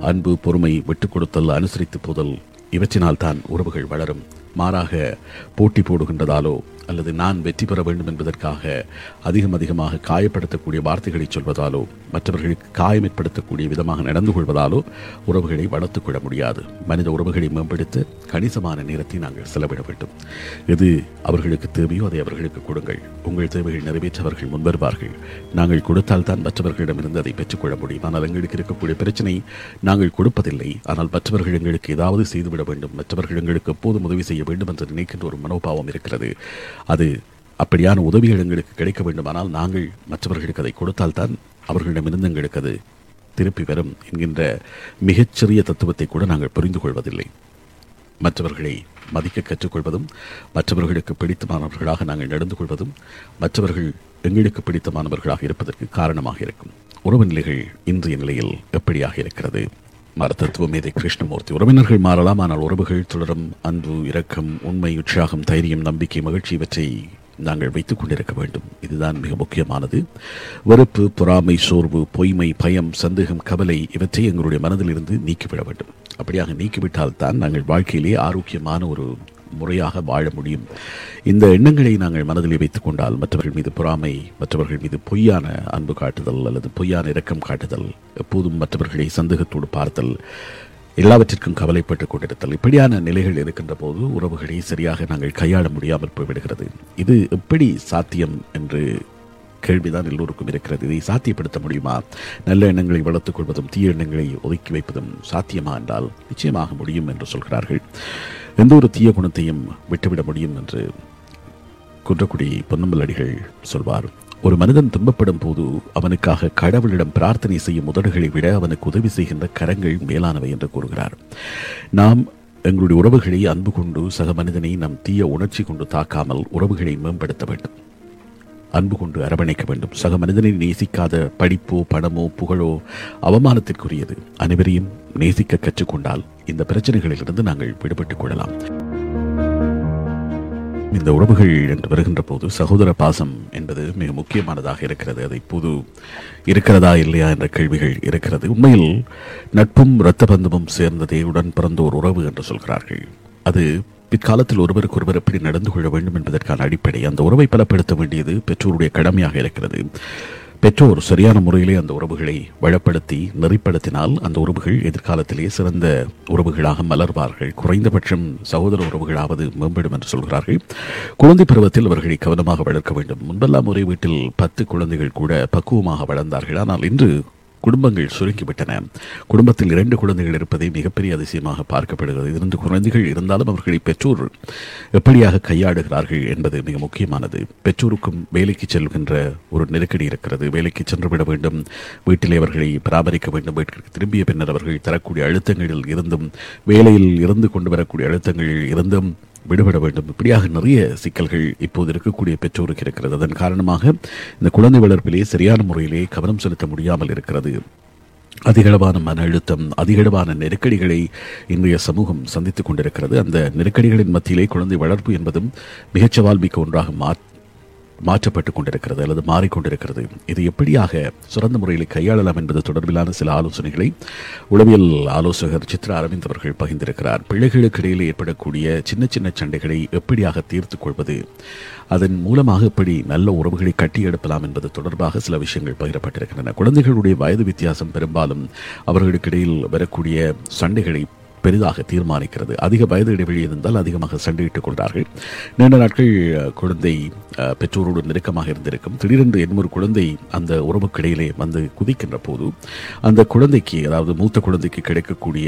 அன்பு பொறுமை விட்டுக் கொடுத்தல் அனுசரித்து போதல் இவற்றினால் தான் உறவுகள் வளரும். மாறாக போட்டி போடுகின்றதாலோ அல்லது நான் வெற்றி பெற வேண்டும் என்பதற்காக அதிகம் அதிகமாக காயப்படுத்தக்கூடிய வார்த்தைகளை சொல்வதாலோ மற்றவர்களுக்கு காயம் ஏற்படுத்தக்கூடிய விதமாக நடந்து கொள்வதாலோ உறவுகளை வளர்த்து கொள்ள முடியாது. மனித உறவுகளை மேம்படுத்த கணிசமான நேரத்தை நாங்கள் செலவிட வேண்டும். எது அவர்களுக்கு தேவையோ அதை அவர்களுக்கு கொடுங்கள். உங்கள் தேவைகள் நிறைவேற்றவர்கள் முன்வருவார்கள். நாங்கள் கொடுத்தால் தான் மற்றவர்களிடமிருந்து அதை பெற்றுக்கொள்ள முடியும். ஆனால் எங்களுக்கு இருக்கக்கூடிய பிரச்சனை நாங்கள் கொடுப்பதில்லை. ஆனால் மற்றவர்கள் எங்களுக்கு ஏதாவது செய்துவிட வேண்டும். மற்றவர்கள் எங்களுக்கு எப்போதும் உதவி செய்ய வேண்டும் என்று நினைக்கின்ற ஒரு மனோபாவம் இருக்கிறது. அது அப்படியான உதவிகள் எங்களுக்கு கிடைக்க வேண்டுமானால் நாங்கள் மற்றவர்களுக்கு அதை கொடுத்தால்தான் அவர்களிடமிருந்து எங்களுக்கு அது திருப்பி வரும் என்கின்ற மிகச்சிறிய தத்துவத்தை கூட நாங்கள் புரிந்து கொள்வதில்லை. மற்றவர்களை மதிக்க கற்றுக்கொள்வதும் மற்றவர்களுக்கு பிடித்தமானவர்களாக நாங்கள் நடந்து கொள்வதும் மற்றவர்கள் எங்களுக்கு பிடித்தமானவர்களாக இருப்பதற்கு காரணமாக இருக்கும். உறவு நிலைகள் இன்றைய நிலையில் எப்படியாக இருக்கிறது? மருத்துவ மேதை கிருஷ்ணமூர்த்தி உறவினர்கள் மாறலாம் ஆனால் உறவுகள் தொடரும். அன்பு இரக்கம் உண்மை உற்சாகம் தைரியம் நம்பிக்கை மகிழ்ச்சி இவற்றை நாங்கள் வைத்துக் கொண்டிருக்க வேண்டும். இதுதான் மிக முக்கியமானது. வெறுப்பு பொறாமை சோர்வு பொய்மை பயம் சந்தேகம் கவலை இவற்றை எங்களுடைய மனதிலிருந்து நீக்கிவிட வேண்டும். அப்படியாக நீக்கிவிட்டால் தான் நாங்கள் வாழ்க்கையிலே ஆரோக்கியமான ஒரு முறையாக வாழ முடியும். இந்த எண்ணங்களை நாங்கள் மனதில் வைத்துக் கொண்டால் மற்றவர்கள் மீது பொறாமை மற்றவர்கள் மீது பொய்யான அன்பு காட்டுதல் அல்லது பொய்யான இரக்கம் காட்டுதல் எப்போதும் மற்றவர்களை சந்தேகத்தோடு பார்த்தல் எல்லாவற்றிற்கும் கவலைப்பட்டுக் கொண்டிருத்தல். இப்படியான நிலைகள் இருக்கின்ற போது உறவுகளை சரியாக நாங்கள் கையாள முடியாமல் போய்விடுகிறது. இது எப்படி சாத்தியம் என்று கேள்விதான் எல்லோருக்கும் இருக்கிறது. இதை சாத்தியப்படுத்த முடியுமா? நல்ல எண்ணங்களை வளர்த்துக் கொள்வதும் தீய எண்ணங்களை ஒதுக்கி வைப்பதும் சாத்தியமா என்றால் நிச்சயமாக முடியும் என்று சொல்கிறார்கள். எந்த ஒரு தீய குணத்தையும் விட்டுவிட முடியும் என்று குன்றக்குடி பொன்னம்பல் அடிகள் சொல்வார். ஒரு மனிதன் துன்பப்படும் போது அவனுக்காக கடவுளிடம் பிரார்த்தனை செய்யும் உதடுகளை விட அவனுக்கு உதவி செய்கின்ற கரங்கள் மேலானவை என்று கூறுகிறார். நாம் எங்களுடைய உறவுகளை அன்பு கொண்டு சக மனிதனை நம் தீய உணர்ச்சி கொண்டு தாக்காமல் உறவுகளை மேம்படுத்த வேண்டும். அன்பு கொண்டு அரவணைக்க வேண்டும். சக மனிதனை நேசிக்காத படிப்போ பணமோ புகழோ அவமானத்திற்குரியது. அனைவரையும் நேசிக்க கற்றுக்கொண்டால் இந்த பிரச்சனைகளிலிருந்து நாங்கள் விடுபட்டுக் கொள்ளலாம். இந்த உறவுகள் என்று வருகின்ற போது சகோதர பாசம் என்பது மிக முக்கியமானதாக இருக்கிறது. அதை புது இருக்கிறதா இல்லையா என்ற கேள்விகள் இருக்கிறது. உண்மையில் நட்பும் இரத்த பந்தமும் சேர்ந்ததே உடன் பிறந்த ஒரு உறவு என்று சொல்கிறார்கள். அது பிற்காலத்தில் ஒருவருக்கு ஒருவர் எப்படி நடந்து கொள்ள வேண்டும் என்பதற்கான அடிப்படை அந்த உறவை பலப்படுத்த வேண்டியது பெற்றோருடைய கடமையாக இருக்கிறது. பெற்றோர் சரியான முறையிலே அந்த உறவுகளை வளப்படுத்தி நெறிப்படுத்தினால் அந்த உறவுகள் எதிர்காலத்திலே சிறந்த உறவுகளாக மலர்வார்கள். குறைந்தபட்சம் சகோதர உறவுகளாவது மேம்படும் என்று சொல்கிறார்கள். குழந்தை பருவத்தில் அவர்களை கவனமாக வளர்க்க வேண்டும். முன்பெல்லாம் ஒரே வீட்டில் பத்து குழந்தைகள் கூட பக்குவமாக வளர்ந்தார்கள். ஆனால் இன்று குடும்பங்கள் சுருங்கிவிட்டன. குடும்பத்தில் இரண்டு குழந்தைகள் இருப்பதை மிகப்பெரிய அதிசயமாக பார்க்கப்படுகிறது. இரண்டு குழந்தைகள் இருந்தாலும் அவர்களை பெற்றோர் எப்படியாக கையாடுகிறார்கள் என்பது மிக முக்கியமானது. பெற்றோருக்கும் வேலைக்கு செல்கின்ற ஒரு நெருக்கடி இருக்கிறது. வேலைக்கு சென்றுவிட வேண்டும். வீட்டிலே அவர்களை பராமரிக்க வேண்டும். வீட்டிற்கு திரும்பிய பின்னர் அவர்கள் தரக்கூடிய அழுத்தங்களில் இருந்தும் வேலையில் இருந்து கொண்டு வரக்கூடிய அழுத்தங்களில் இருந்தும் விடுபட வேண்டும். இப்படியாக நிறைய சிக்கல்கள் இப்போது இருக்கக்கூடிய பெற்றோருக்கு இருக்கிறது. அதன் காரணமாக இந்த குழந்தை வளர்ப்பிலே சரியான முறையிலே கவனம் செலுத்த முடியாமல் இருக்கிறது. அதிகளவான மன அழுத்தம் அதிகளவான நெருக்கடிகளை இன்றைய சமூகம் சந்தித்துக் கொண்டிருக்கிறது. அந்த நெருக்கடிகளின் மத்தியிலே குழந்தை வளர்ப்பு என்பதும் மிகச் சவால் மிக்க ஒன்றாக மா மாற்றப்பட்டு கொண்டிருக்கிறது அல்லது மாறிக்கொண்டிருக்கிறது இது எப்படியாக சிறந்த முறையில் கையாளலாம் என்பது தொடர்பிலான சில ஆலோசனைகளை உளவியல் ஆலோசகர் சித்ரா அரவிந்த் அவர்கள் பகிர்ந்திருக்கிறார். பிள்ளைகளுக்கு இடையில் ஏற்படக்கூடிய சின்ன சின்ன சண்டைகளை எப்படியாக தீர்த்துக் கொள்வது அதன் மூலமாக எப்படி நல்ல உறவுகளை கட்டியெடுப்பலாம் என்பது தொடர்பாக சில விஷயங்கள் பகிரப்பட்டிருக்கின்றன. குழந்தைகளுடைய வயது வித்தியாசம் பெரும்பாலும் அவர்களுக்கிடையில் வரக்கூடிய சண்டைகளை பெரிதாக தீர்மானிக்கிறது. அதிக வயது இடைவெளி இருந்தால் அதிகமாக சண்டையிட்டுக் கொள்கிறார்கள் நீண்ட நாட்கள் குழந்தை அஹ், பெற்றோரோடு நெருக்கமாக இருந்திருக்கும். திடீரென்று இன்னொரு குழந்தை அந்த உறவுக்கிடையிலே வந்து குதிக்கின்ற போது அந்த குழந்தைக்கு அதாவது மூத்த குழந்தைக்கு கிடைக்கக்கூடிய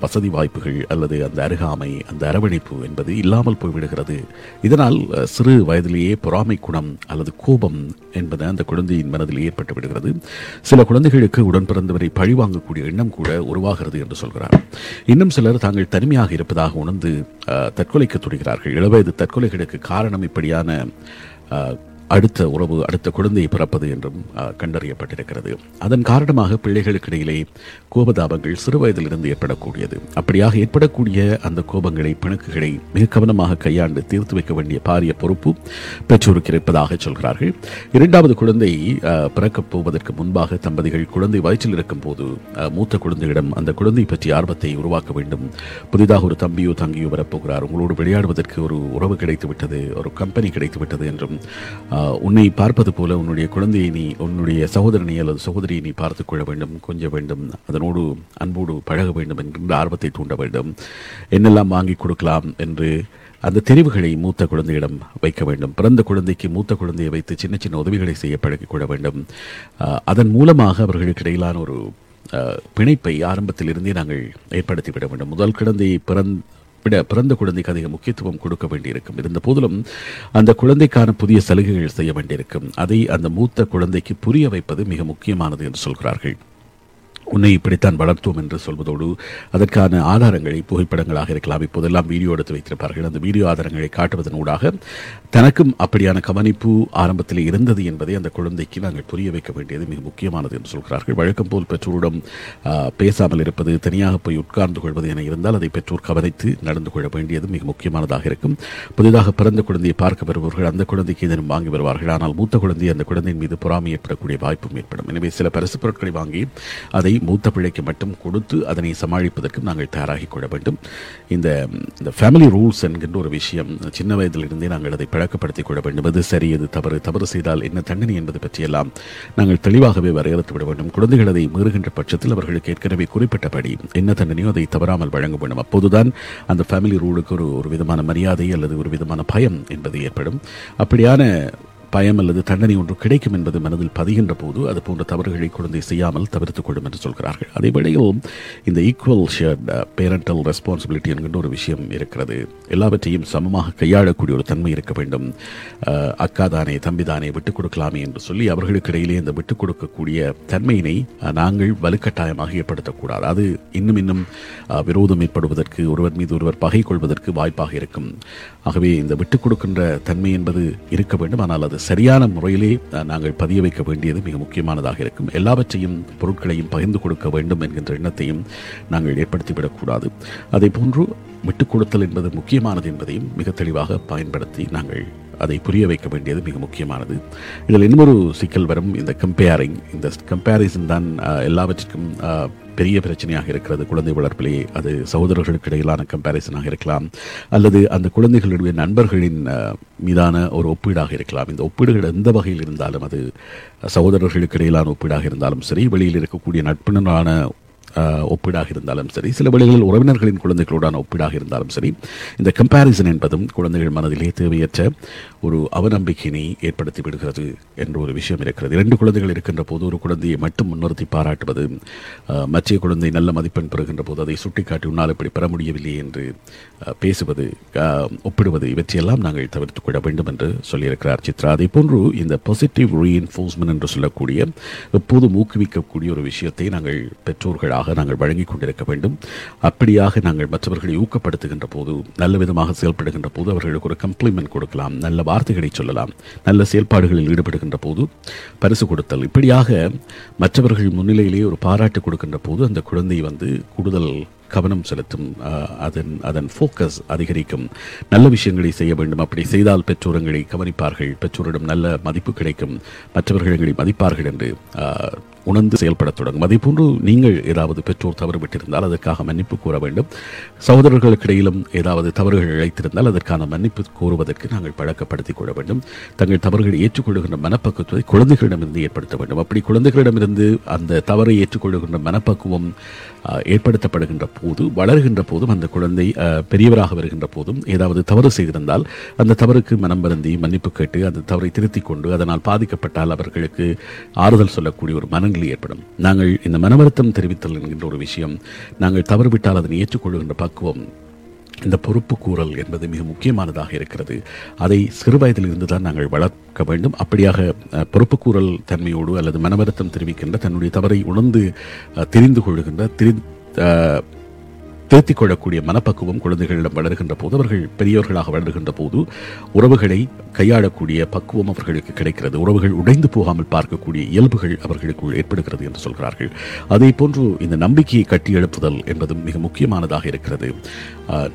வசதி வாய்ப்புகள் அல்லது அந்த அருகாமை அந்த அரவணைப்பு என்பது இல்லாமல் போய்விடுகிறது. இதனால் சிறு வயதிலேயே பொறாமை குணம் அல்லது கோபம் என்பது அந்த குழந்தையின் மனதில் ஏற்பட்டு விடுகிறது. சில குழந்தைகளுக்கு உடன் பிறந்தவரை பழிவாங்கக்கூடிய எண்ணம் கூட உருவாகிறது என்று சொல்கிறார். இன்னும் சிலர் தாங்கள் தனிமையாக இருப்பதாக உணர்ந்து தற்கொலைக்கு துணிகிறார்கள் இளவயது தற்கொலைகளுக்கு காரணம் இப்படியான அடுத்த உறவு அடுத்த குழந்தை பிறப்பது என்றும் கண்டறியப்பட்டிருக்கிறது. அதன் காரணமாக பிள்ளைகளுக்கிடையிலே கோபதாபங்கள் சிறு வயதிலிருந்து ஏற்படக்கூடியது. அப்படியாக ஏற்படக்கூடிய அந்த கோபங்களை பிணக்குகளை மிக கவனமாக கையாண்டு தீர்த்து வைக்க வேண்டிய பாரிய பொறுப்பு பெற்றோருக்கு இருப்பதாக சொல்கிறார்கள். இரண்டாவது குழந்தை பிறக்கப் போவதற்கு முன்பாக தம்பதிகள் குழந்தை வயிற்றில் இருக்கும் போது மூத்த குழந்தையிடம் அந்த குழந்தை பற்றிய ஆர்வத்தை உருவாக்க வேண்டும். புதிதாக ஒரு தம்பியோ தங்கியோ வரப்போகிறார். உங்களோடு விளையாடுவதற்கு ஒரு உறவு கிடைத்துவிட்டது ஒரு கம்பெனி கிடைத்துவிட்டது என்றும் உன்னை பார்ப்பது போல உன்னுடைய குழந்தையை நீ உன்னுடைய சகோதரனை அல்லது சகோதரியை நீ பார்த்து கொள்ள வேண்டும் கொஞ்ச வேண்டும் அதனோடு அன்போடு பழக வேண்டும் என்கின்ற ஆர்வத்தை தூண்ட வேண்டும். என்னெல்லாம் வாங்கி கொடுக்கலாம் என்று அந்த தெரிவுகளை மூத்த குழந்தையிடம் வைக்க வேண்டும். பிறந்த குழந்தைக்கு மூத்த குழந்தையை வைத்து சின்ன சின்ன உதவிகளை செய்ய பழகிக் கொள்ள வேண்டும். அதன் மூலமாக அவர்களுக்கு இடையிலான ஒரு பிணைப்பை ஆரம்பத்தில் இருந்தே நாங்கள் ஏற்படுத்திவிட வேண்டும். முதல் குழந்தையை பிறந் விட பிறந்த குழந்தைக்கு அதிக முக்கியத்துவம் கொடுக்க வேண்டியிருக்கும். இருந்த போதிலும் அந்த குழந்தைக்கான புதிய சலுகைகள் செய்ய வேண்டியிருக்கும். அதை அந்த மூத்த குழந்தைக்கு புரிய வைப்பது மிக முக்கியமானது என்று சொல்கிறார்கள். உன்னை இப்படித்தான் வளர்த்தோம் என்று சொல்வதோடு அதற்கான ஆதாரங்களை புகைப்படங்களாக இருக்கலாம். இப்போதெல்லாம் வீடியோ எடுத்து வைத்திருப்பார்கள். அந்த வீடியோ ஆதாரங்களை காட்டுவதன் ஊடாக தனக்கும் அப்படியான கவனிப்பு ஆரம்பத்தில் இருந்தது என்பதை அந்த குழந்தைக்கு நாங்கள் புரிய வைக்க வேண்டியது மிக முக்கியமானது என்று சொல்கிறார்கள். வழக்கம் போல் பெற்றோரிடம் பேசாமல் இருப்பது தனியாக போய் உட்கார்ந்து கொள்வது என இருந்தால் அதை பெற்றோர் கவனித்து நடந்து கொள்ள வேண்டியது மிக முக்கியமானதாக இருக்கும். புதிதாக பிறந்த குழந்தையை பார்க்க வருபவர்கள் அந்த குழந்தைக்கு இதனும் வாங்கி வருவார்கள். ஆனால் மூத்த குழந்தை அந்த குழந்தையின் மீது பொறாமை ஏற்படக்கூடிய வாய்ப்பும் ஏற்படும். எனவே சில பரிசு பொருட்களை வாங்கி அதை மூத்த பிள்ளைக்கு மட்டும் கொடுத்து அதனை சமாளிப்பதற்கு நாங்கள் தயாராகிக் கொள்ள வேண்டும். இந்த இந்த ஃபேமிலி ரூல்ஸ் என்கின்ற ஒரு விஷயம் சின்ன வயதிலிருந்தே நாங்கள் அதை பழக்கப்படுத்திக் கொள்ள வேண்டும். எது சரி எது தவறு தவறு செய்தால் என்ன தண்டனை என்பது பற்றியெல்லாம் நாங்கள் தெளிவாகவே வரையறுத்து விட வேண்டும். குழந்தைகள் அதை மீறுகின்ற பட்சத்தில் அவர்களுக்கு ஏற்கனவே குறிப்பிட்டபடி என்ன தண்டனையோ அதை தவறாமல் வழங்க வேண்டும். அப்போதுதான் அந்த ஃபேமிலி ரூலுக்கு ஒரு ஒரு விதமான மரியாதை அல்லது ஒரு விதமான பயம் என்பது ஏற்படும். அப்படியான பயம் அல்லது தண்டனை ஒன்று கிடைக்கும் என்பது மனதில் பதிகின்ற போது அது போன்ற தவறுகளை குழந்தை செய்யாமல் தவிர்த்துக் கொள்ளும் என்று சொல்கிறார்கள். அதே வேளையில் இந்த ஈக்குவல் ஷேர்ட் பேரண்டல் ரெஸ்பான்சிபிலிட்டி என்கின்ற ஒரு விஷயம் இருக்கிறது. எல்லாவற்றையும் சமமாக கையாளக்கூடிய ஒரு தன்மை இருக்க வேண்டும். Uh, அக்கா தானே தம்பி தானே விட்டுக் கொடுக்கலாமே என்று சொல்லி அவர்களுக்கு இடையிலே இந்த விட்டுக் கொடுக்கக்கூடிய தன்மையினை uh, நாங்கள் வலுக்கட்டாயமாக ஏற்படுத்தக்கூடாது. அது இன்னும் இன்னும் uh, விரோதம் ஏற்படுவதற்கு ஒருவர் மீது ஒருவர் பகை கொள்வதற்கு வாய்ப்பாக இருக்கும். ஆகவே இந்த விட்டுக் கொடுக்கின்ற தன்மை என்பது இருக்க வேண்டும். ஆனால் அது சரியான முறையிலே நாங்கள் பதிய வைக்க வேண்டியது மிக முக்கியமானதாக இருக்கும். எல்லாவற்றையும் பொருட்களையும் பகிர்ந்து கொடுக்க வேண்டும் என்கின்ற எண்ணத்தையும் நாங்கள் ஏற்படுத்திவிடக்கூடாது. அதே போன்று விட்டுக் கொடுத்தல் என்பது முக்கியமானது என்பதையும் மிக தெளிவாக பயன்படுத்தி நாங்கள் அதை புரிய வைக்க வேண்டியது மிக முக்கியமானது. இதில் இன்னொரு சிக்கல் வரும் இந்த கம்பேரிங் இந்த கம்பேரிசன் தான் எல்லாவற்றிற்கும் பெரிய பிரச்சனையாக இருக்கிறது. குழந்தை வளர்ப்பிலே அது சகோதரர்களுக்கு இடையிலான கம்பேரிசனாக இருக்கலாம். அல்லது அந்த குழந்தைகளுடைய நண்பர்களின் மீதான ஒரு ஒப்பீடாக இருக்கலாம். இந்த ஒப்பீடுகள் எந்த வகையில் இருந்தாலும் அது சகோதரர்களுக்கு இடையிலான ஒப்பீடாக இருந்தாலும் சரி வெளியில் இருக்கக்கூடிய நட்பினரான ஒப்பீடாக இருந்தாலும் சரி சில வேளைகளில் உறவினர்களின் குழந்தைகளுடன் ஒப்பீடாக இருந்தாலும் சரி இந்த கம்பேரிசன் என்பதும் குழந்தைகள் மனதிலே தேவையற்ற ஒரு அவநம்பிக்கையினை ஏற்படுத்தி விடுகிறது என்ற ஒரு விஷயம் இருக்கிறது. இரண்டு குழந்தைகள் இருக்கின்ற போது ஒரு குழந்தையை மட்டும் முன்னிறுத்தி பாராட்டுவது மற்ற குழந்தை நல்ல மதிப்பெண் பெறுகின்ற போது அதை சுட்டிக்காட்டி உன்னால் இப்படி பெற முடியவில்லை என்று பேசுவது ஒப்பிடுவது இவற்றையெல்லாம் நாங்கள் தவிர்த்துக் கொள்ள வேண்டும் என்று சொல்லியிருக்கிறார் சித்ரா. அதே போன்று இந்த பாசிட்டிவ் ரீஎன்ஃபோர்ஸ்மெண்ட் என்று சொல்லக்கூடிய எப்போதும் ஊக்குவிக்கக்கூடிய ஒரு விஷயத்தை நாங்கள் பெற்றோர்களாக நாங்கள் வழங்கிக் கொண்டிருக்க வேண்டும். அப்படியாக நாங்கள் மற்றவர்களை ஊக்கப்படுத்துகின்ற போது நல்ல விதமாக செயல்படுகின்ற போது அவர்களுக்கு ஒரு கம்ப்ளிமெண்ட் கொடுக்கலாம் நல்ல வார்த்தைகளை சொல்லலாம். நல்ல செயல்பாடுகளில் ஈடுபடுகின்ற போது பரிசு கொடுத்தல். இப்படியாக மற்றவர்கள் முன்னிலையிலேயே ஒரு பாராட்டு கொடுக்கின்ற போது அந்த குழந்தை வந்து கூடுதல் கவனம் செலுத்தும் அதன் அதன் ஃபோக்கஸ் அதிகரிக்கும். நல்ல விஷயங்களை செய்ய வேண்டும். அப்படி செய்தால் பெற்றோரங்களை கவனிப்பார்கள். பெற்றோரிடம் நல்ல மதிப்பு கிடைக்கும். மற்றவர்கள் எங்களை மதிப்பார்கள் என்று உணர்ந்து செயல்படத் தொடங்கும். அதே போன்று நீங்கள் ஏதாவது பெற்றோர் தவறு விட்டிருந்தால் அதற்காக மன்னிப்பு கூற வேண்டும். சகோதரர்களுக்கிடையிலும் ஏதாவது தவறுகள் இழைத்திருந்தால் அதற்கான மன்னிப்பு கூறுவதற்கு நாங்கள் பழக்கப்படுத்திக் கொள்ள வேண்டும். தங்கள் தவறுகளை ஏற்றுக்கொள்கின்ற மனப்பக்குவத்தை குழந்தைகளிடமிருந்து ஏற்படுத்த வேண்டும். அப்படி குழந்தைகளிடமிருந்து அந்த தவறை ஏற்றுக்கொள்கின்ற மனப்பக்குவம் ஏற்படுத்தப்படுகின்ற போது வளர்கின்ற போதும் அந்த குழந்தை பெரியவராக வருகின்ற போதும் ஏதாவது தவறு செய்திருந்தால் அந்த தவறுக்கு மனம் வருந்தி மன்னிப்பு கேட்டு அந்த தவறை திருத்திக் கொண்டு அதனால் பாதிக்கப்பட்டால் அவர்களுக்கு ஆறுதல் சொல்லக்கூடிய ஒரு மன மனநிலை ஏற்படும். நாங்கள் இந்த மனவருத்தம் தெரிவித்தல் என்கின்ற ஒரு விஷயம் நாங்கள் தவறு விட்டால் அதனை ஏற்றுக்கொள்கின்ற பக்குவம் இந்த பொறுப்பு கூறல் என்பது மிக முக்கியமானதாக இருக்கிறது. அதை சிறு வயதிலிருந்து தான் நாங்கள் வளர்க்க வேண்டும். அப்படியாக பொறுப்பு கூறல் தன்மையோடு அல்லது மனவருத்தம் தெரிவிக்கின்ற தன்னுடைய தவறை உணர்ந்து தெரிந்து கொள்கின்ற திரி திருத்திக் கொள்ளக்கூடிய மனப்பக்குவம் குழந்தைகளிடம் வளர்கின்ற போது அவர்கள் பெரியவர்களாக வளர்கின்ற போது உறவுகளை கையாளக்கூடிய பக்குவம் அவர்களுக்கு கிடைக்கிறது. உறவுகள் உடைந்து போகாமல் பார்க்கக்கூடிய இயல்புகள் அவர்களுக்குள் ஏற்படுகிறது என்று சொல்கிறார்கள். அதே போன்று இந்த நம்பிக்கையை கட்டியெழுப்புதல் என்பதும் மிக முக்கியமானதாக இருக்கிறது.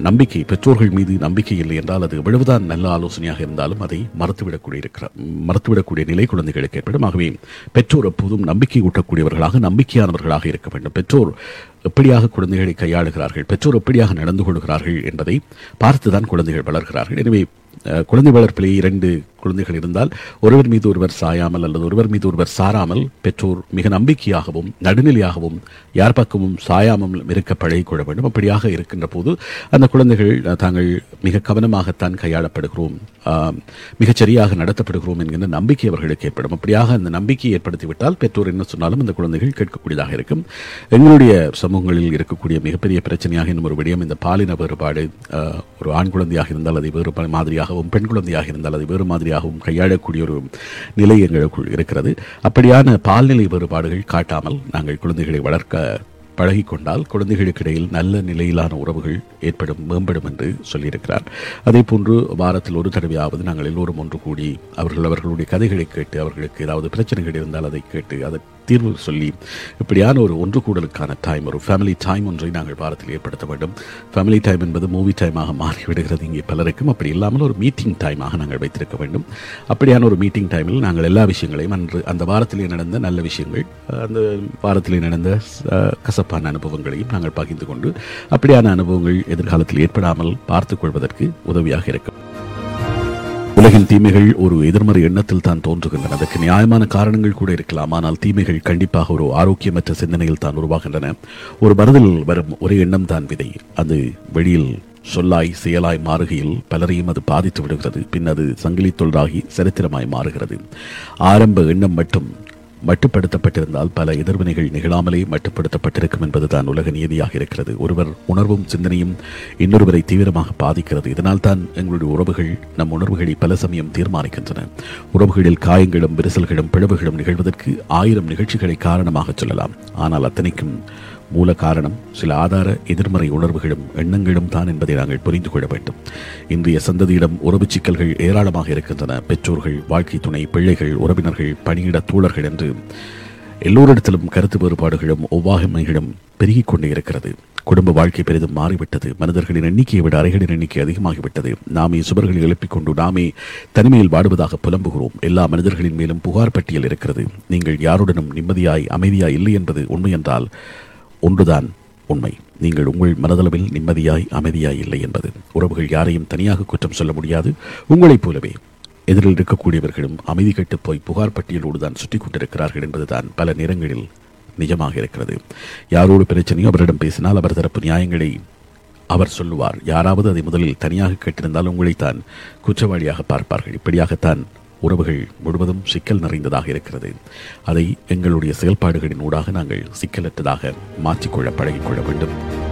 நம்பிக்கை பெற்றோர்கள் மீது நம்பிக்கை இல்லை என்றால் அது எவ்வளவுதான் நல்ல ஆலோசனையாக இருந்தாலும் அதை மறுத்துவிடக்கூடிய இருக்கிற மறுத்துவிடக்கூடிய நிலை குழந்தைகளுக்கு ஏற்படும். ஆகவே பெற்றோர் எப்போதும் நம்பிக்கை ஊட்டக்கூடியவர்களாக நம்பிக்கையானவர்களாக இருக்க வேண்டும். பெற்றோர் எப்படியாக குழந்தைகளை கையாளுகிறார்கள்? பெற்றோர் எப்படியாக நடந்து கொள்கிறார்கள் என்பதை பார்த்துதான் குழந்தைகள் வளர்கிறார்கள். எனவே குழந்தை வளர்ப்பிலே இரண்டு குழந்தைகள் இருந்தால் ஒருவர் மீது ஒருவர் சாயாமல் அல்லது ஒருவர் மீது ஒருவர் சாராமல் பெற்றோர் மிக நம்பிக்கையாகவும் நடுநிலையாகவும் யார் பக்கமும் சாயாமல் இருக்க பழகிக்கொள்ள வேண்டும். அப்படியாக இருக்கின்ற போது அந்த குழந்தைகள் தாங்கள் மிக கவனமாகத்தான் கையாளப்படுகிறோம். மிகச்சரியாக நடத்தப்படுகிறோம் என்கின்ற நம்பிக்கை அவர்களுக்கு ஏற்படும். அப்படியாக அந்த நம்பிக்கையை ஏற்படுத்திவிட்டால் பெற்றோர் என்ன சொன்னாலும் அந்த குழந்தைகள் கேட்கக்கூடியதாக இருக்கும். எங்களுடைய சமூகங்களில் இருக்கக்கூடிய மிகப்பெரிய பிரச்சனையாக இன்னும் ஒரு விடயம் இந்த பாலின வேறுபாடு ஒரு ஆண் குழந்தையாக இருந்தால் அதை வேறு மாதிரியாக குழந்தையாகவும் பெண் குழந்தையாக இருந்தால் அது வேறு மாதிரியாகவும் கையாளக்கூடிய ஒரு நிலை எங்களுக்குள் இருக்கிறது. அப்படியான பால்நிலை வேறுபாடுகள் காட்டாமல் நாங்கள் குழந்தைகளை வளர்க்க பழகிக்கொண்டால் குழந்தைகளுக்கு இடையில் நல்ல நிலையிலான உறவுகள் ஏற்படும் மேம்படும் என்று சொல்லியிருக்கிறார். அதே போன்று வாரத்தில் ஒரு தடவையாவது நாங்கள் எல்லோரும் ஒன்று கூடி அவர்கள் அவர்களுடைய கதைகளை கேட்டு அவர்களுக்கு ஏதாவது பிரச்சனைகள் இருந்தால் அதை கேட்டு அதை தீர்வு சொல்லி இப்படியான ஒரு ஒன்று கூடலுக்கான டைம் ஒரு ஃபேமிலி டைம் ஒன்றை நாங்கள் வாரத்தில் ஏற்படுத்த வேண்டும். ஃபேமிலி டைம் என்பது மூவி டைமாக மாறிவிடுகிறது. இங்கே பலருக்கும் அப்படி இல்லாமல் ஒரு மீட்டிங் டைமாக நாங்கள் வைத்திருக்க வேண்டும். அப்படியான ஒரு மீட்டிங் டைமில் நாங்கள் எல்லா விஷயங்களையும் அன்று அந்த வாரத்திலே நடந்த நல்ல விஷயங்கள் அந்த வாரத்திலே நடந்த கசப்பான அனுபவங்களையும் நாங்கள் பகிர்ந்து கொண்டு அப்படியான அனுபவங்கள் எதிர்காலத்தில் ஏற்படாமல் பார்த்துக் கொள்வதற்கு உதவியாக இருக்கும். உலகின் தீமைகள் ஒரு எதிர்மறை எண்ணத்தில் தான் தோன்றுகின்றன. அதற்கு நியாயமான காரணங்கள் கூட இருக்கலாம். ஆனால் தீமைகள் கண்டிப்பாக ஒரு ஆரோக்கியமற்ற சிந்தனையில் தான் உருவாகின்றன. ஒரு மனதில் வரும் ஒரே எண்ணம் தான் விதை. அது வெளியில் சொல்லாய் செயலாய் மாறுகையில் பலரையும் அது பாதித்து விடுகிறது. பின் அது சங்கிலி தொழிலாகி சரித்திரமாய் மாறுகிறது. ஆரம்ப எண்ணம் மட்டும் மட்டுப்படுத்தப்பட்டிருந்தால் பல எதிர்வினைகள் நிகழாமலே மட்டுப்படுத்தப்பட்டிருக்கும் என்பதுதான் உலக நியதியாக இருக்கிறது. ஒருவர் உணர்வும் சிந்தனையும் இன்னொருவரை தீவிரமாக பாதிக்கிறது. இதனால் தான் எங்களுடைய உறவுகள் நம் உணர்வுகளை பல சமயம் தீர்மானிக்கின்றன. உறவுகளில் காயங்களும் விரிசல்களும் பிளவுகளும் நிகழ்வதற்கு ஆயிரம் நிகழ்ச்சிகளை காரணமாக சொல்லலாம். ஆனால் அத்தனைக்கும் மூல காரணம் சில ஆதார எதிர்மறை உணர்வுகளும் எண்ணங்களும் தான் என்பதை நாங்கள் புரிந்து கொள்ள வேண்டும். இன்றைய சந்ததியிடம் உறவு சிக்கல்கள் ஏராளமாக இருக்கின்றன. பெற்றோர்கள் வாழ்க்கை துணை பிள்ளைகள் உறவினர்கள் பணியிட தோழர்கள் என்று எல்லோரிடத்திலும் கருத்து வேறுபாடுகளும் ஒவ்வாகமைகளும் பெருகிக் கொண்டே இருக்கிறது. குடும்ப வாழ்க்கை பெரிதும் மாறிவிட்டது. மனிதர்களின் எண்ணிக்கையை விட அறைகளின் எண்ணிக்கை அதிகமாகிவிட்டது. நாமே சுவர்களை எழுப்பிக்கொண்டு நாமே தனிமையில் வாடுவதாக புலம்புகிறோம். எல்லா மனிதர்களின் மேலும் புகார் பட்டியல் இருக்கிறது. நீங்கள் யாருடனும் நிம்மதியாய் அமைதியாய் இல்லை என்பது உண்மை என்றால் ஒன்றுதான் உண்மை. நீங்கள் உங்கள் மனதளவில் நிம்மதியாய் அமைதியாய் இல்லை என்பது. உறவுகள் யாரையும் தனியாக குற்றம் சொல்ல முடியாது. உங்களைப் போலவே எதிரில் இருக்கக்கூடியவர்களும் அமைதி கெட்டுப் போய் புகார் பட்டியலோடு தான் சுற்றி கொண்டிருக்கிறார்கள் என்பதுதான் பல நேரங்களில் நிஜமாக இருக்கிறது. யாரோடு பிரச்சனையோ அவரிடம் பேசினால் அவர் தரப்பு நியாயங்களை அவர் சொல்லுவார். யாராவது அதை முதலில் தனியாக கேட்டிருந்தால் உங்களைத்தான் குற்றவாளியாக பார்ப்பார்கள். இப்படியாகத்தான் உறவுகள் முழுவதும் சிக்கல் நிறைந்ததாக இருக்கிறது. அதை எங்களுடைய செயல்பாடுகளின் ஊடாக நாங்கள் சிக்கலற்றதாக மாற்றிக்கொள்ள பழகிக்கொள்ள வேண்டும்.